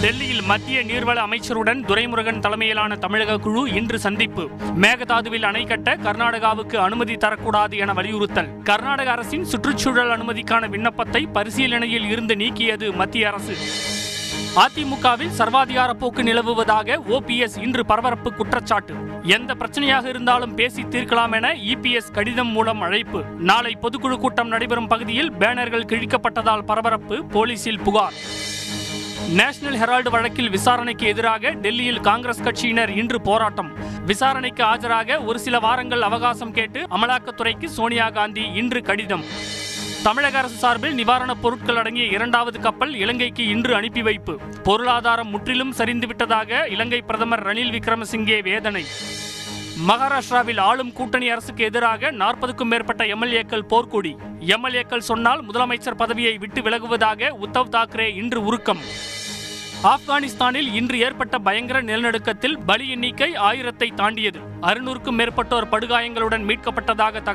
டெல்லியில் மத்திய நீர்வள அமைச்சருடன் துரைமுருகன் தலைமையிலான தமிழக குழு இன்று சந்திப்பு. மேகதாதுவில் அணை கட்ட கர்நாடகாவுக்கு அனுமதி தரக்கூடாது என வலியுறுத்தல். கர்நாடக அரசின் சுற்றுச்சூழல் அனுமதிக்கான விண்ணப்பத்தை பரிசீலனையில் இருந்து நீக்கியது மத்திய அரசு. அதிமுகவில் சர்வாதிகார போக்கு நிலவுவதாக ஓபிஎஸ் இன்று பரபரப்பு குற்றச்சாட்டு. எந்த பிரச்சனையாக இருந்தாலும் பேசி தீர்க்கலாம் என இபிஎஸ் கடிதம் மூலம் அழைப்பு. நாளை பொதுக்குழு கூட்டம் நடைபெறும் பகுதியில் பேனர்கள் கிழிக்கப்பட்டதால் பரபரப்பு போலீசில் புகார். நேஷனல் ஹெரால்டு வழக்கில் விசாரணைக்கு எதிராக டெல்லியில் காங்கிரஸ் கட்சியினர் இன்று போராட்டம். விசாரணைக்கு ஆஜராக ஒரு சில வாரங்கள் அவகாசம் கேட்டு அமலாக்கத்துறைக்கு சோனியா காந்தி இன்று கடிதம். தமிழக அரசு சார்பில் நிவாரணப் பொருட்கள் அடங்கிய இரண்டாவது கப்பல் இலங்கைக்கு இன்று அனுப்பி வைப்பு. பொருளாதாரம் முற்றிலும் சரிந்துவிட்டதாக இலங்கை பிரதமர் ரணில் விக்ரமசிங்கே வேதனை. மகாராஷ்டிராவில் ஆளும் கூட்டணி அரசுக்கு எதிராக நாற்பதுக்கும் மேற்பட்ட எம்எல்ஏக்கள் போர்க்கொடி. எம்எல்ஏக்கள் சொன்னால் முதலமைச்சர் பதவியை விட்டு விலகுவதாக உத்தவ் தாக்கரே இன்று உருக்கம். ஆப்கானிஸ்தானில் இன்று ஏற்பட்ட பயங்கர நிலநடுக்கத்தில் பலி எண்ணிக்கை ஆயிரத்தை தாண்டியது. அறுநூறுக்கும் மேற்பட்டோர் படுகாயங்களுடன் மீட்கப்பட்டதாக தகவல்